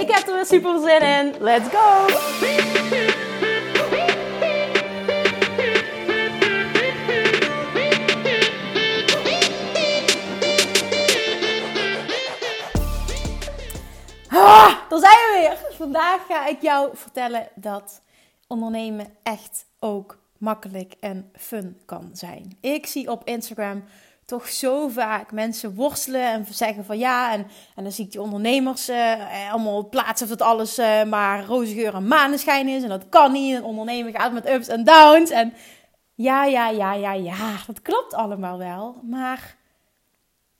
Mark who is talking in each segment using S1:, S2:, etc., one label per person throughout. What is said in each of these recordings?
S1: Ik heb er weer super zin in. Let's go! Ah, daar zijn we weer. Vandaag ga ik jou vertellen dat ondernemen echt ook makkelijk en fun kan zijn. Ik zie op Instagram toch zo vaak mensen worstelen en zeggen van ja. En, en dan zie ik die ondernemers uh, allemaal plaatsen dat alles uh, maar roze geur en maneschijn is. En dat kan niet. Een ondernemer gaat met ups en downs. En ja, ja, ja, ja, ja, dat klopt allemaal wel. Maar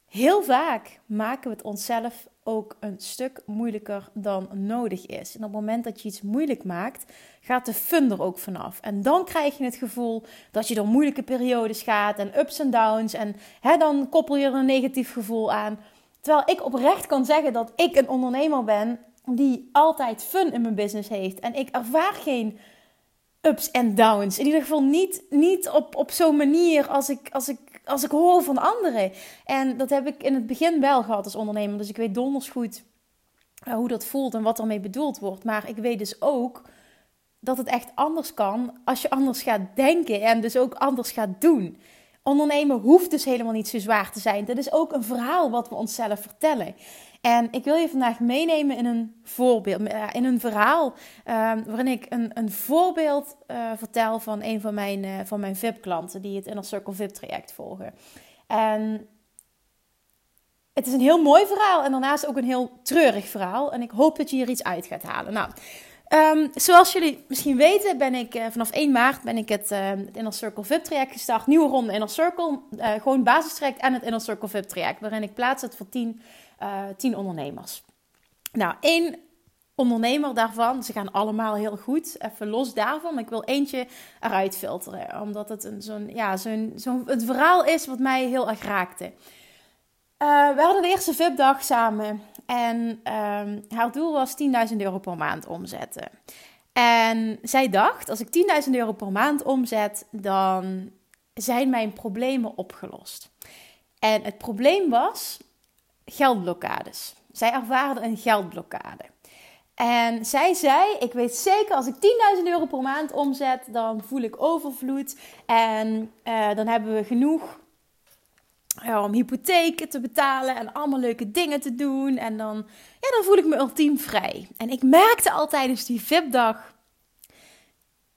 S1: heel vaak maken we het onszelf ook een stuk moeilijker dan nodig is. En op het moment dat je iets moeilijk maakt, gaat de fun er ook vanaf. En dan krijg je het gevoel dat je door moeilijke periodes gaat en ups en downs. En hè, dan koppel je er een negatief gevoel aan. Terwijl ik oprecht kan zeggen dat ik een ondernemer ben die altijd fun in mijn business heeft. En ik ervaar geen ups en downs. In ieder geval niet, niet op, op zo'n manier als ik, als, ik, als ik hoor van anderen. En dat heb ik in het begin wel gehad als ondernemer. Dus ik weet donders goed uh, hoe dat voelt en wat ermee bedoeld wordt. Maar ik weet dus ook dat het echt anders kan als je anders gaat denken en dus ook anders gaat doen. Ondernemen hoeft dus helemaal niet zo zwaar te zijn. Dit is ook een verhaal wat we onszelf vertellen. En ik wil je vandaag meenemen in een voorbeeld, eh, in een verhaal ehm, waarin ik een, een voorbeeld uh, vertel van een van mijn, uh, van mijn VIP-klanten die het Inner Circle VIP-traject volgen. En het is een heel mooi verhaal en daarnaast ook een heel treurig verhaal. En ik hoop dat je hier iets uit gaat halen. Nou, Um, zoals jullie misschien weten, ben ik uh, vanaf 1 maart ben ik het, uh, het Inner Circle VIP traject gestart. Nieuwe ronde Inner Circle. Uh, gewoon basistraject en het Inner Circle VIP traject. Waarin ik plaats het voor 10, 10 ondernemers. Nou, één ondernemer daarvan, ze gaan allemaal heel goed. Even los daarvan, maar ik wil eentje eruit filteren. Omdat het zo'n ja, zo'n zo'n het verhaal is wat mij heel erg raakte. we hadden de eerste VIP-dag samen. En um, haar doel was 10.000 euro per maand omzetten. En zij dacht, als ik 10.000 euro per maand omzet, dan zijn mijn problemen opgelost. En het probleem was geldblokkades. Zij ervaarde een geldblokkade. En zij zei: Ik weet zeker, als ik 10.000 euro per maand omzet, dan voel ik overvloed. En uh, dan hebben we genoeg om hypotheken te betalen en allemaal leuke dingen te doen. En dan, ja, dan voel ik me ultiem vrij. En ik merkte al tijdens die VIP-dag,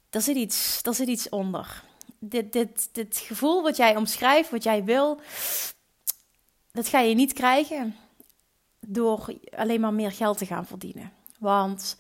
S1: daar zit iets, daar zit iets onder. Dit, dit, dit gevoel wat jij omschrijft, wat jij wil, dat ga je niet krijgen door alleen maar meer geld te gaan verdienen. Want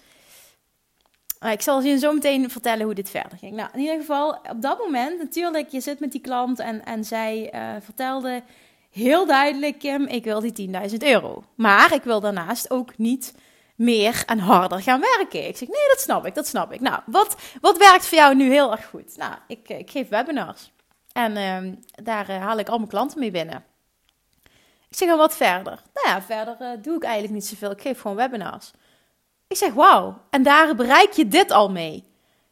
S1: ik zal je zo meteen vertellen hoe dit verder ging. Nou, in ieder geval, op dat moment, natuurlijk, je zit met die klant en, en zij uh, vertelde heel duidelijk, Kim, ik wil die 10.000 euro. Maar ik wil daarnaast ook niet meer en harder gaan werken. Ik zeg, nee, dat snap ik, dat snap ik. Nou, wat, wat werkt voor jou nu heel erg goed? Nou, ik, ik geef webinars. En uh, daar uh, haal ik al mijn klanten mee binnen. Ik zeg, dan wat verder? Nou ja, verder doe ik eigenlijk niet zoveel. Ik geef gewoon webinars. Ik zeg, wauw, en daar bereik je dit al mee.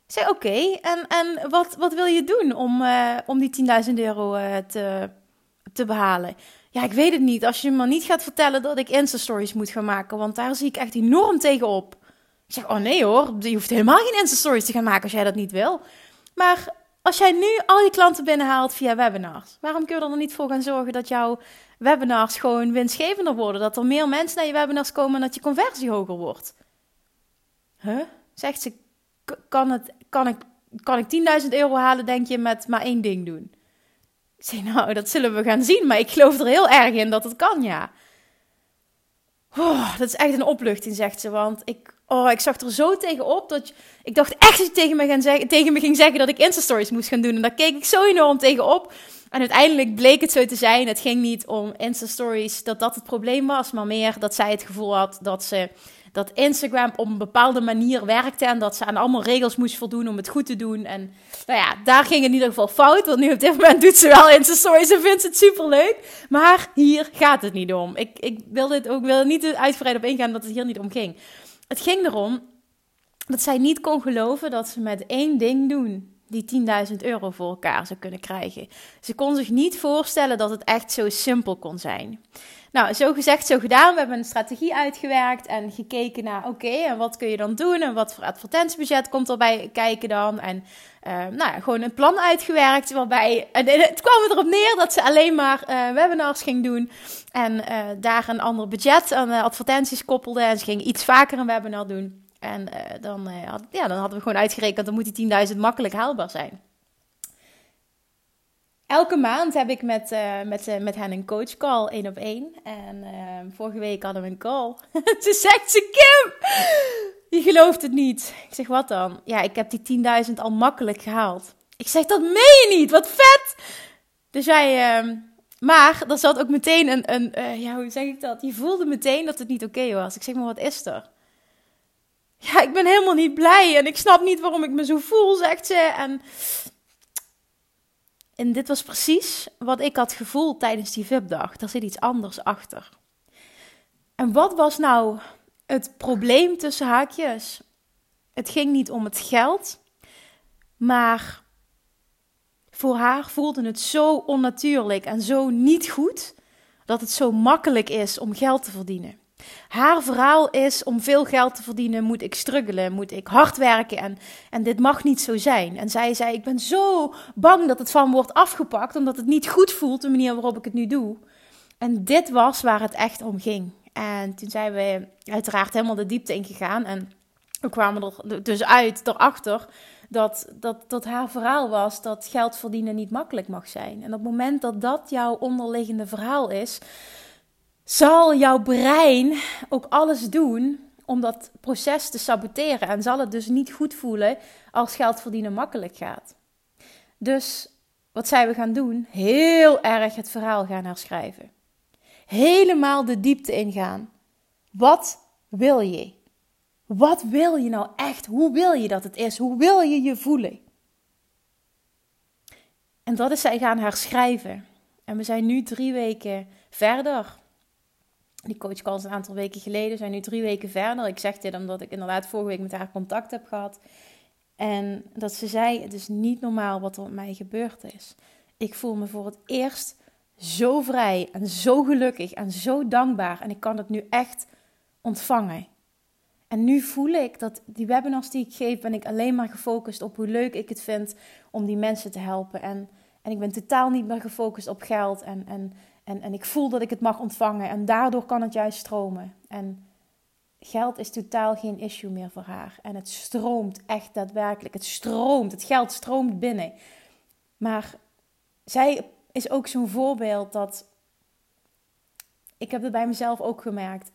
S1: Ik zeg, oké, en, en wat, wat wil je doen om, uh, om die 10.000 euro uh, te, te behalen? Ja, ik weet het niet. Als je me niet gaat vertellen dat ik Insta-stories moet gaan maken, want daar zie ik echt enorm tegen op. Ik zeg, oh nee hoor, je hoeft helemaal geen Insta-stories te gaan maken als jij dat niet wil. Maar als jij nu al je klanten binnenhaalt via webinars, waarom kun je er dan niet voor gaan zorgen dat jouw webinars gewoon winstgevender worden? Dat er meer mensen naar je webinars komen en dat je conversie hoger wordt? Huh? Zegt ze, kan, het, kan ik, kan ik 10.000 euro halen, denk je, met maar één ding doen? Ik zeg, nou, dat zullen we gaan zien, maar ik geloof er heel erg in dat het kan, ja. Oh, dat is echt een opluchting, zegt ze, want ik, oh, ik zag er zo tegenop dat ik dacht echt dat je tegen me, gaan zeggen, tegen me ging zeggen dat ik Insta-stories moest gaan doen. En daar keek ik zo enorm tegenop. En uiteindelijk bleek het zo te zijn. Het ging niet om Insta-stories dat dat het probleem was, maar meer dat zij het gevoel had dat ze dat Instagram op een bepaalde manier werkte en dat ze aan allemaal regels moest voldoen om het goed te doen. En nou ja, daar ging in ieder geval fout, want nu op dit moment doet ze wel Insta stories en vindt het super leuk. Maar hier gaat het niet om. Ik, ik wil dit ook wil niet uitgebreid op ingaan dat het hier niet om ging. Het ging erom dat zij niet kon geloven dat ze met één ding doen die 10.000 euro voor elkaar zou kunnen krijgen. Ze kon zich niet voorstellen dat het echt zo simpel kon zijn. Nou, zo gezegd, zo gedaan. We hebben een strategie uitgewerkt en gekeken naar, oké, en wat kun je dan doen? En wat voor advertentiebudget komt erbij kijken dan? En uh, nou ja, gewoon een plan uitgewerkt waarbij, en het kwam erop neer dat ze alleen maar uh, webinars ging doen. En uh, daar een ander budget aan advertenties koppelde. En ze ging iets vaker een webinar doen. En dan, ja, dan hadden we gewoon uitgerekend, dan moet die 10.000 makkelijk haalbaar zijn. Elke maand heb ik met, uh, met, uh, met hen een coachcall, één op één. En uh, vorige week hadden we een call. Ze zegt ze, Kim, je gelooft het niet. Ik zeg, wat dan? Ja, ik heb die 10.000 al makkelijk gehaald. Ik zeg, dat meen je niet, wat vet! Dus jij, ehm, maar er zat ook meteen een, een ja, hoe zeg ik dat? Je voelde meteen dat het niet oké was. Ik zeg, maar wat is er? Ja, ik ben helemaal niet blij en ik snap niet waarom ik me zo voel, zegt ze. En en dit was precies wat ik had gevoeld tijdens die VIP-dag. Er zit iets anders achter. En wat was nou het probleem tussen haakjes? Het ging niet om het geld, maar voor haar voelde het zo onnatuurlijk en zo niet goed dat het zo makkelijk is om geld te verdienen. Haar verhaal is: om veel geld te verdienen moet ik struggelen, moet ik hard werken en, en dit mag niet zo zijn. En zij zei: Ik ben zo bang dat het van wordt afgepakt, omdat het niet goed voelt, de manier waarop ik het nu doe. En dit was waar het echt om ging. En toen zijn we uiteraard helemaal de diepte ingegaan. En we kwamen er dus uit, erachter, dat, dat, dat haar verhaal was dat geld verdienen niet makkelijk mag zijn. En op het moment dat dat jouw onderliggende verhaal is, zal jouw brein ook alles doen om dat proces te saboteren. En zal het dus niet goed voelen als geld verdienen makkelijk gaat. Dus wat zijn we gaan doen? Heel erg het verhaal gaan herschrijven. Helemaal de diepte ingaan. Wat wil je? Wat wil je nou echt? Hoe wil je dat het is? Hoe wil je je voelen? En dat is zij gaan herschrijven. En we zijn nu drie weken verder. Die coach was een aantal weken geleden, zijn nu drie weken verder. Ik zeg dit omdat ik inderdaad vorige week met haar contact heb gehad. En dat ze zei: Het is niet normaal wat er met mij gebeurd is. Ik voel me voor het eerst zo vrij en zo gelukkig en zo dankbaar. En ik kan het nu echt ontvangen. En nu voel ik dat die webinars die ik geef, ben ik alleen maar gefocust op hoe leuk ik het vind om die mensen te helpen. En, en ik ben totaal niet meer gefocust op geld en, en en, en ik voel dat ik het mag ontvangen en daardoor kan het juist stromen. En geld is totaal geen issue meer voor haar. En het stroomt echt daadwerkelijk. Het stroomt, het geld stroomt binnen. Maar zij is ook zo'n voorbeeld dat. Ik heb het bij mezelf ook gemerkt.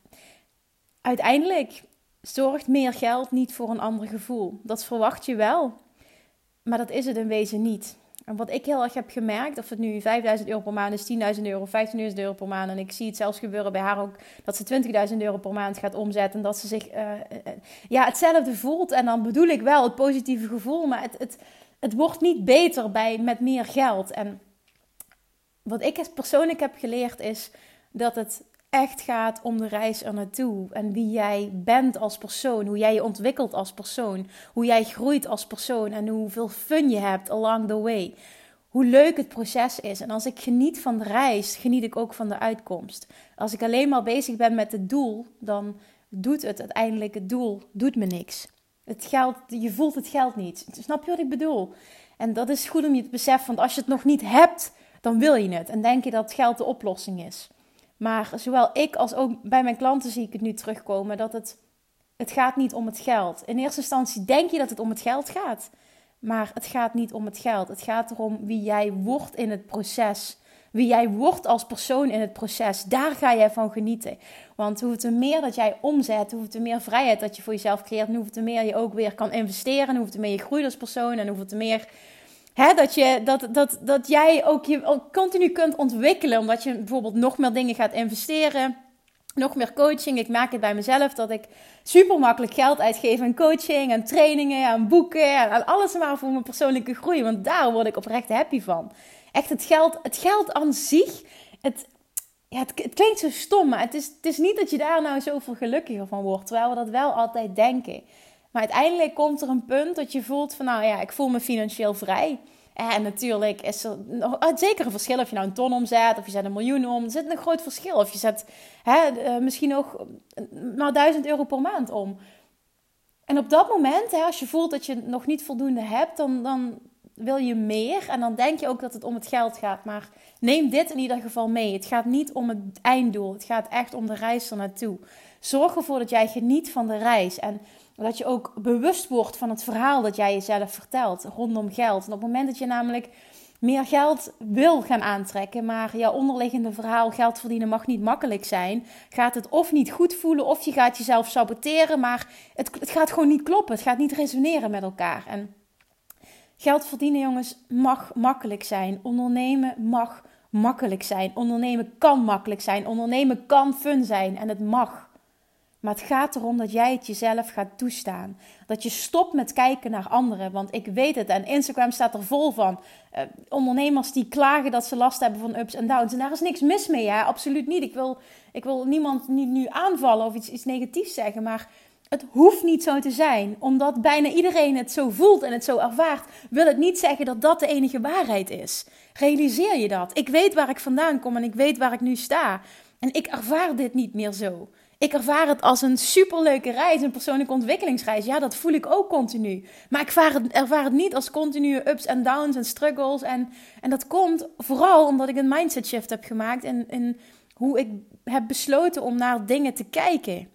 S1: Uiteindelijk zorgt meer geld niet voor een ander gevoel. Dat verwacht je wel, maar dat is het in wezen niet. En wat ik heel erg heb gemerkt, of het nu 5000 euro per maand is, 10.000 euro, 15.000 euro per maand. En ik zie het zelfs gebeuren bij haar ook, dat ze 20.000 euro per maand gaat omzetten. En dat ze zich uh, ja, hetzelfde voelt. En dan bedoel ik wel het positieve gevoel, maar het, het, het wordt niet beter bij, met meer geld. En wat ik persoonlijk heb geleerd is dat het echt gaat om de reis er naartoe. En wie jij bent als persoon. Hoe jij je ontwikkelt als persoon. Hoe jij groeit als persoon. En hoeveel fun je hebt along the way. Hoe leuk het proces is. En als ik geniet van de reis, geniet ik ook van de uitkomst. Als ik alleen maar bezig ben met het doel, dan doet het uiteindelijk het doel doet me niks. Het geld, je voelt het geld niet. Snap je wat ik bedoel? En dat is goed om je te beseffen, want als je het nog niet hebt, dan wil je het. En denk je dat geld de oplossing is. Maar zowel ik als ook bij mijn klanten zie ik het nu terugkomen dat het, het gaat niet om het geld. In eerste instantie denk je dat het om het geld gaat. Maar het gaat niet om het geld. Het gaat erom wie jij wordt in het proces. Wie jij wordt als persoon in het proces. Daar ga jij van genieten. Want hoe te meer dat jij omzet, hoe te meer vrijheid dat je voor jezelf creëert. En hoe te meer je ook weer kan investeren. hoe te meer je groeit als persoon. En hoe te meer Dat, je, dat, dat, dat jij ook je continu kunt ontwikkelen. Omdat je bijvoorbeeld nog meer dingen gaat investeren. nog meer coaching. Ik merk het bij mezelf dat ik super makkelijk geld uitgeef aan coaching, aan trainingen, aan boeken, aan alles maar voor mijn persoonlijke groei. Want daar word ik oprecht happy van. Echt het geld, het geld aan zich, het, ja, het, het, klinkt zo stom, maar het is, het is niet dat je daar nou zoveel gelukkiger van wordt. Terwijl we dat wel altijd denken. Maar uiteindelijk komt er een punt dat je voelt van, nou ja, ik voel me financieel vrij. En natuurlijk is er nog, zeker een verschil of je nou een ton omzet of je zet een miljoen om. Er zit een groot verschil. Of je zet hè, eh, misschien nog maar duizend euro per maand om. En op dat moment, hè, als je voelt dat je nog niet voldoende hebt, dan, dan wil je meer. En dan denk je ook dat het om het geld gaat. Maar neem dit in ieder geval mee. Het gaat niet om het einddoel. Het gaat echt om de reis er naartoe. Zorg ervoor dat jij geniet van de reis. En dat je ook bewust wordt van het verhaal dat jij jezelf vertelt rondom geld. En op het moment dat je namelijk meer geld wil gaan aantrekken, maar jouw onderliggende verhaal geld verdienen mag niet makkelijk zijn, gaat het of niet goed voelen of je gaat jezelf saboteren, maar het, het gaat gewoon niet kloppen. Het gaat niet resoneren met elkaar. En geld verdienen, jongens, mag makkelijk zijn. Ondernemen mag makkelijk zijn. Ondernemen kan makkelijk zijn. Ondernemen kan fun zijn en het mag. Maar het gaat erom dat jij het jezelf gaat toestaan. Dat je stopt met kijken naar anderen. Want ik weet het. En Instagram staat er vol van. Uh, ondernemers die klagen dat ze last hebben van ups en downs. En daar is niks mis mee. Hè? Absoluut niet. Ik wil, ik wil niemand niet nu aanvallen of iets, iets negatiefs zeggen. Maar het hoeft niet zo te zijn. Omdat bijna iedereen het zo voelt en het zo ervaart. Wil het niet zeggen dat dat de enige waarheid is. Realiseer je dat. Ik weet waar ik vandaan kom en ik weet waar ik nu sta. En ik ervaar dit niet meer zo. Ik ervaar het als een superleuke reis, een persoonlijke ontwikkelingsreis. Ja, dat voel ik ook continu. Maar ik ervaar het, ervaar het niet als continue ups en downs en struggles. En, en dat komt vooral omdat ik een mindset shift heb gemaakt. En, en hoe ik heb besloten om naar dingen te kijken.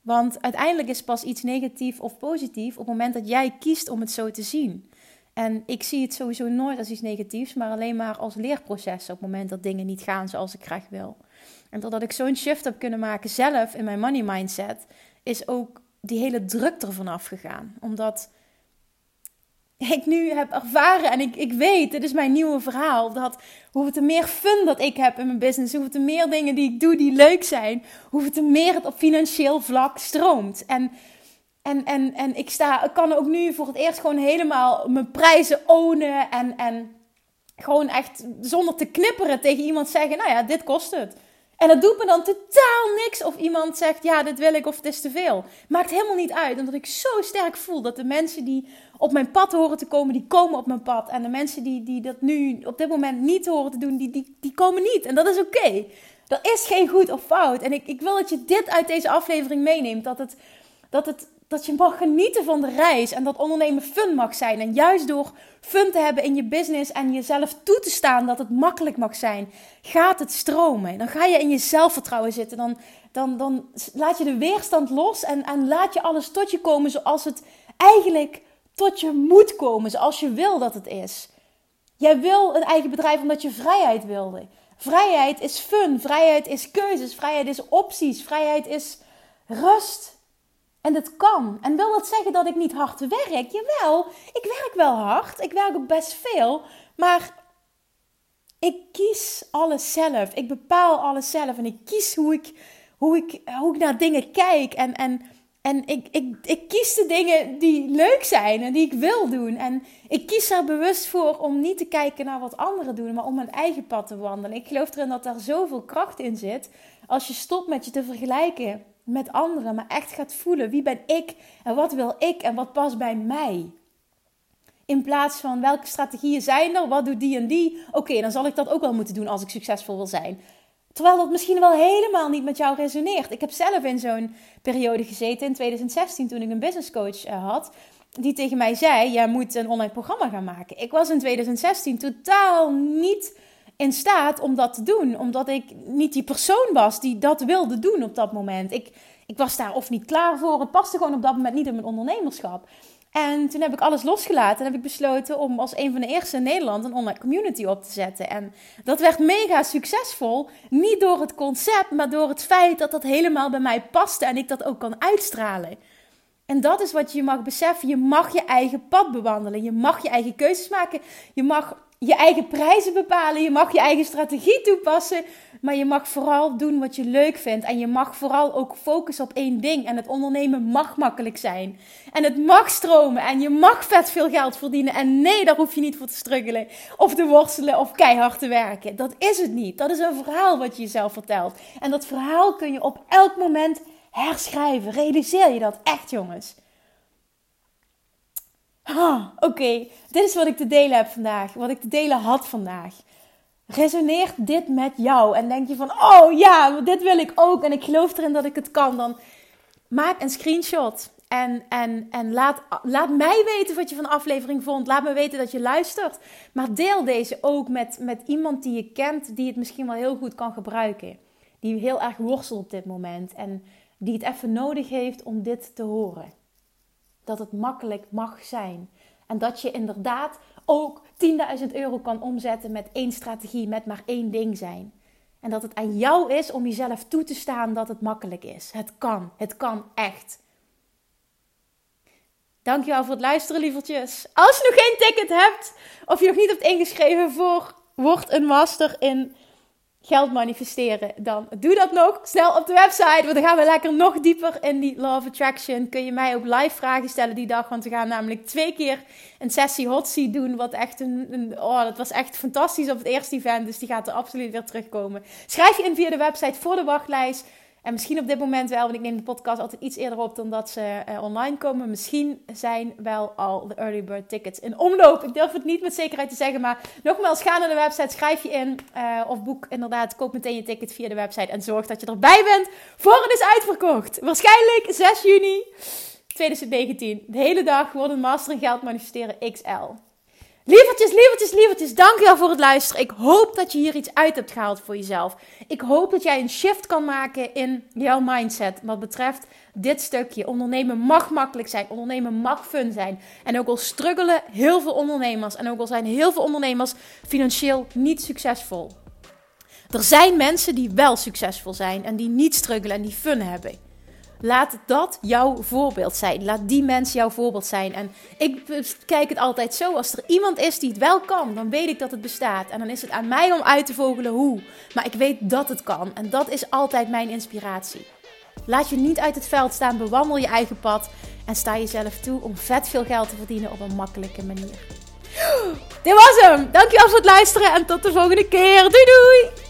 S1: Want uiteindelijk is pas iets negatief of positief op het moment dat jij kiest om het zo te zien. En ik zie het sowieso nooit als iets negatiefs, maar alleen maar als leerproces op het moment dat dingen niet gaan zoals ik graag wil. En doordat ik zo'n shift heb kunnen maken zelf in mijn money mindset, is ook die hele druk ervan afgegaan. Omdat ik nu heb ervaren en ik, ik weet, dit is mijn nieuwe verhaal, dat hoeveel te meer fun dat ik heb in mijn business, hoeveel meer dingen die ik doe die leuk zijn, hoeveel te meer het op financieel vlak stroomt. En, en, en, en ik, sta, kan ook nu voor het eerst gewoon helemaal mijn prijzen ownen en, en gewoon echt zonder te knipperen tegen iemand zeggen, nou ja, dit kost het. En dat doet me dan totaal niks of iemand zegt, ja, dit wil ik of het is te veel. Maakt helemaal niet uit, omdat ik zo sterk voel dat de mensen die op mijn pad horen te komen, die komen op mijn pad. En de mensen die, die dat nu op dit moment niet horen te doen, die, die, die komen niet. En dat is oké. Er is geen goed of fout. En ik, ik wil dat je dit uit deze aflevering meeneemt. Dat het, dat het dat je mag genieten van de reis en dat ondernemen fun mag zijn. En juist door fun te hebben in je business en jezelf toe te staan dat het makkelijk mag zijn, gaat het stromen. Dan ga je in je zelfvertrouwen zitten. Dan, dan, dan laat je de weerstand los en, en laat je alles tot je komen zoals het eigenlijk tot je moet komen, zoals je wil dat het is. Jij wil een eigen bedrijf omdat je vrijheid wilde. Vrijheid is fun, vrijheid is keuzes, vrijheid is opties, vrijheid is rust. En dat kan. En wil dat zeggen dat ik niet hard werk? Jawel, ik werk wel hard. Ik werk ook best veel. Maar ik kies alles zelf. Ik bepaal alles zelf. En ik kies hoe ik, hoe ik, hoe ik naar dingen kijk. En, en, en ik, ik, ik kies de dingen die leuk zijn en die ik wil doen. En ik kies er bewust voor om niet te kijken naar wat anderen doen, maar om mijn eigen pad te wandelen. Ik geloof erin dat daar zoveel kracht in zit. Als je stopt met je te vergelijken met anderen, maar echt gaat voelen wie ben ik en wat wil ik en wat past bij mij. In plaats van welke strategieën zijn er, wat doet die en die. Oké, dan zal ik dat ook wel moeten doen als ik succesvol wil zijn. Terwijl dat misschien wel helemaal niet met jou resoneert. Ik heb zelf in zo'n periode gezeten in 2016 toen ik een business coach eh, had. Die tegen mij zei: Jij moet een online programma gaan maken. Ik was in 2016 totaal niet in staat om dat te doen. Omdat ik niet die persoon was die dat wilde doen op dat moment. Ik, ik was daar of niet klaar voor. Het paste gewoon op dat moment niet in mijn ondernemerschap. En toen heb ik alles losgelaten en heb ik besloten om als een van de eerste in Nederland een online community op te zetten. En dat werd mega succesvol. Niet door het concept, maar door het feit dat dat helemaal bij mij paste en ik dat ook kan uitstralen. En dat is wat je mag beseffen. Je mag je eigen pad bewandelen. Je mag je eigen keuzes maken. Je mag je eigen prijzen bepalen. Je mag je eigen strategie toepassen. Maar je mag vooral doen wat je leuk vindt. En je mag vooral ook focussen op één ding. En het ondernemen mag makkelijk zijn. En het mag stromen. En je mag vet veel geld verdienen. En nee, daar hoef je niet voor te struggelen. Of te worstelen of keihard te werken. Dat is het niet. Dat is een verhaal wat je jezelf vertelt. En dat verhaal kun je op elk moment herschrijven. Realiseer je dat echt, jongens. Ah, Oké, dit is wat ik te delen heb vandaag. Wat ik te delen had vandaag. Resoneert dit met jou? En denk je van, oh ja, dit wil ik ook. En ik geloof erin dat ik het kan. Dan maak een screenshot. En, en, en laat, laat mij weten wat je van de aflevering vond. Laat me weten dat je luistert. Maar deel deze ook met, met iemand die je kent. Die het misschien wel heel goed kan gebruiken. Die heel erg worstelt op dit moment. En die het even nodig heeft om dit te horen dat het makkelijk mag zijn. En dat je inderdaad ook 10.000 euro kan omzetten met één strategie, met maar één ding zijn. En dat het aan jou is om jezelf toe te staan dat het makkelijk is. Het kan. Het kan echt. Dankjewel voor het luisteren, lievertjes. Als je nog geen ticket hebt, of je nog niet hebt ingeschreven voor Word een Master in geld manifesteren, dan doe dat nog snel op de website. Want dan gaan we lekker nog dieper in die Law of Attraction. Kun je mij ook live vragen stellen die dag. Want we gaan namelijk twee keer een sessie hot doen. Wat echt een, een, oh, dat was echt fantastisch op het eerste event. Dus die gaat er absoluut weer terugkomen. Schrijf je in via de website voor de wachtlijst. En misschien op dit moment wel, want ik neem de podcast altijd iets eerder op dan dat ze uh, online komen. Misschien zijn wel al de early bird tickets in omloop. Ik durf het niet met zekerheid te zeggen, maar nogmaals, ga naar de website, schrijf je in uh, of boek inderdaad, koop meteen je ticket via de website en zorg dat je erbij bent voor het is uitverkocht. Waarschijnlijk 6 juni 2019. De hele dag wordt een Master Geld Manifesteren XL. Lievertjes, lievertjes, lievertjes, dankjewel voor het luisteren. Ik hoop dat je hier iets uit hebt gehaald voor jezelf. Ik hoop dat jij een shift kan maken in jouw mindset wat betreft dit stukje. Ondernemen mag makkelijk zijn, ondernemen mag fun zijn. En ook al struggelen heel veel ondernemers en ook al zijn heel veel ondernemers financieel niet succesvol. Er zijn mensen die wel succesvol zijn en die niet struggelen en die fun hebben. Laat dat jouw voorbeeld zijn. Laat die mensen jouw voorbeeld zijn. En ik kijk het altijd zo: als er iemand is die het wel kan, dan weet ik dat het bestaat. En dan is het aan mij om uit te vogelen hoe. Maar ik weet dat het kan. En dat is altijd mijn inspiratie. Laat je niet uit het veld staan, bewandel je eigen pad en sta jezelf toe om vet veel geld te verdienen op een makkelijke manier. Dit was hem. Dankjewel voor het luisteren en tot de volgende keer. Doei doei!